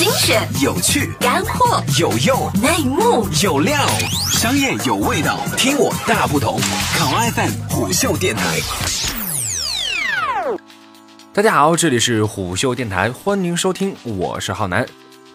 精选、有趣、干货、有用、内幕、有料，商业有味道，听我大不同。考 FM 虎嗅电台。大家好，这里是虎嗅电台，欢迎收听，我是浩南。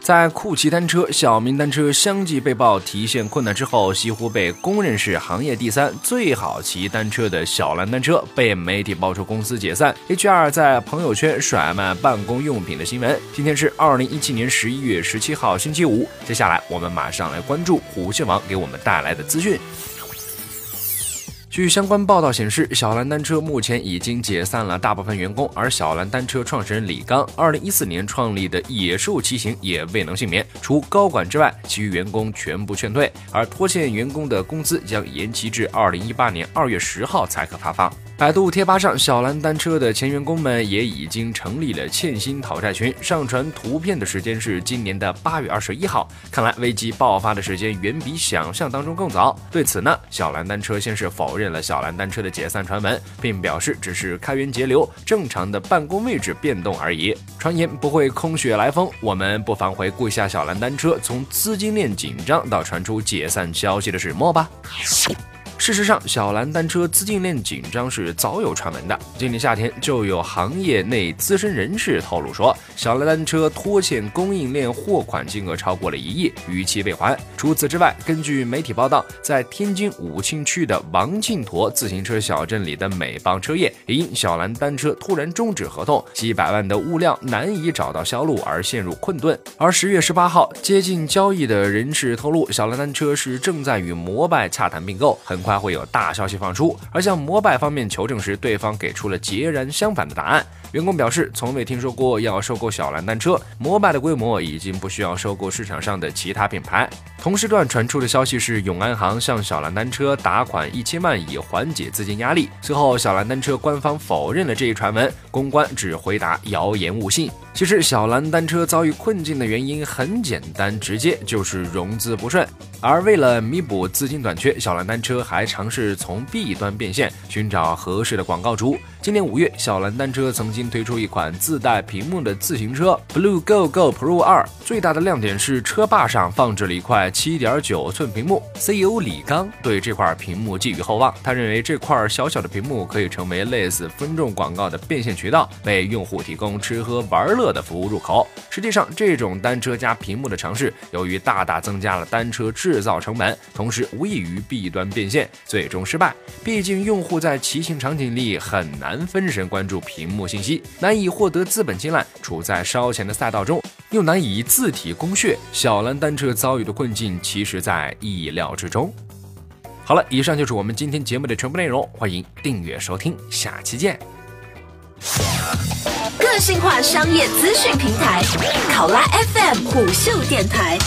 在酷骑单车、小明单车相继被曝提现困难之后，几乎被公认是行业第三最好骑单车的小蓝单车被媒体爆出公司解散，HR 在朋友圈甩卖办公用品的新闻。今天是二零一七年十一月十七号，星期五。接下来我们马上来关注虎嗅网给我们带来的资讯。据相关报道显示，小蓝单车目前已经解散了大部分员工，而小蓝单车创始人李刚二零一四年创立的野兽骑行也未能幸免，除高管之外，其余员工全部劝退，而拖欠员工的工资将延期至二零一八年二月十号才可发放。百度贴吧上，小蓝单车的前员工们也已经成立了欠薪讨债群，上传图片的时间是今年的八月二十一号。看来危机爆发的时间远比想象当中更早。对此呢，小蓝单车先是否认了小蓝单车的解散传闻，并表示只是开源节流，正常的办公位置变动而已，传言不会空穴来风。我们不妨回顾一下小蓝单车从资金链紧张到传出解散消息的始末吧。事实上，小蓝单车资金链紧张是早有传闻的。今年夏天就有行业内资深人士透露说，小蓝单车拖欠供应链货款金额超过了一亿，逾期未还。除此之外，根据媒体报道，在天津武清区的王庆坨自行车小镇里的美邦车业，因小蓝单车突然终止合同，几百万的物料难以找到销路而陷入困顿。而十月十八号，接近交易的人士透露，小蓝单车是正在与摩拜洽谈并购，很快会有大消息放出。而向摩拜方面求证时，对方给出了截然相反的答案。员工表示，从未听说过要收购小蓝单车，摩拜的规模已经不需要收购市场上的其他品牌。同时段传出的消息是，永安行向小蓝单车打款一千万以缓解资金压力。随后，小蓝单车官方否认了这一传闻，公关只回答谣言勿信。其实，小蓝单车遭遇困境的原因很简单直接，就是融资不顺。而为了弥补资金短缺，小蓝单车还尝试从 B 端变现，寻找合适的广告主。今年五月，小蓝单车曾经推出一款自带屏幕的自行车 Blue Go Go Pro 二，最大的亮点是车把上放置了一块七点九寸屏幕。CEO 李刚对这块屏幕寄予厚望，他认为这块小小的屏幕可以成为类似分众广告的变现渠道，为用户提供吃喝玩乐的服务入口。实际上，这种单车加屏幕的尝试，由于大大增加了单车制造成本，同时无异于 B 端变现，最终失败。毕竟，用户在骑行场景里很难分神关注屏幕信息，难以获得资本青睐，处在烧钱的赛道中，又难以自体供血。小蓝单车遭遇的困境，其实在意料之中。好了，以上就是我们今天节目的全部内容，欢迎订阅收听，下期见。个性化商业资讯平台，考拉 FM 虎嗅电台。